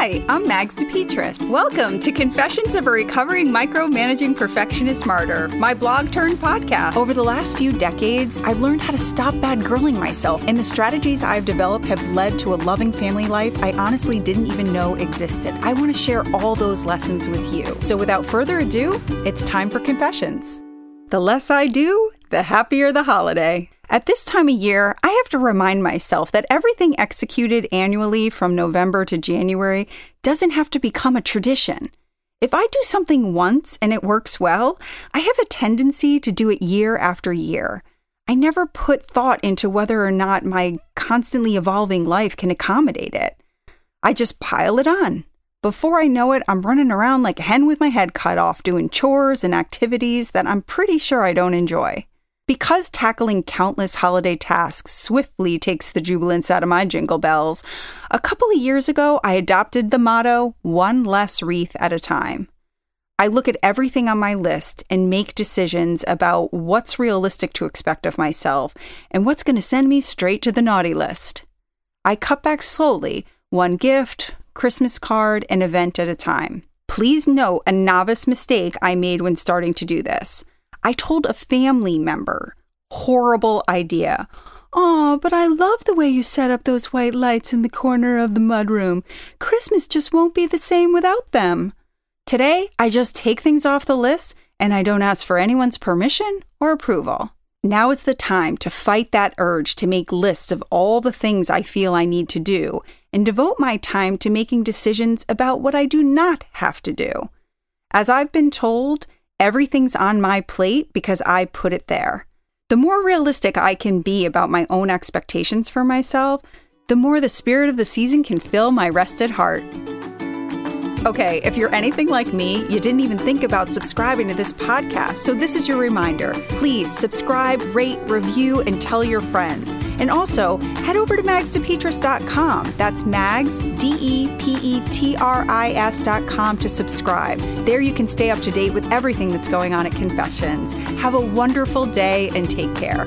Hi, I'm Mags DePetris. Welcome to Confessions of a Recovering Micromanaging Perfectionist Martyr, my blog turned podcast. Over the last few decades, I've learned how to stop bad girling myself, and the strategies I've developed have led to a loving family life I honestly didn't even know existed. I want to share all those lessons with you. So without further ado, it's time for Confessions. The less I do, the happier the holiday. At this time of year, I have to remind myself that everything executed annually from November to January doesn't have to become a tradition. If I do something once and it works well, I have a tendency to do it year after year. I never put thought into whether or not my constantly evolving life can accommodate it. I just pile it on. Before I know it, I'm running around like a hen with my head cut off doing chores and activities that I'm pretty sure I don't enjoy. Because tackling countless holiday tasks swiftly takes the jubilance out of my jingle bells, a couple of years ago I adopted the motto one less wreath at a time. I look at everything on my list and make decisions about what's realistic to expect of myself and what's going to send me straight to the naughty list. I cut back slowly, one gift, Christmas card, and event at a time. Please note a novice mistake I made when starting to do this. I told a family member, horrible idea. Aw, but I love the way you set up those white lights in the corner of the mudroom. Christmas just won't be the same without them. Today, I just take things off the list and I don't ask for anyone's permission or approval. Now is the time to fight that urge to make lists of all the things I feel I need to do and devote my time to making decisions about what I do not have to do. As I've been told, everything's on my plate because I put it there. The more realistic I can be about my own expectations for myself, the more the spirit of the season can fill my rested heart. Okay, if you're anything like me, you didn't even think about subscribing to this podcast, so this is your reminder. Please subscribe, rate, review, and tell your friends. And also, head over to magsdepetris.com. That's mags, D E P E T R I S.com to subscribe. There you can stay up to date with everything that's going on at Confessions. Have a wonderful day and take care.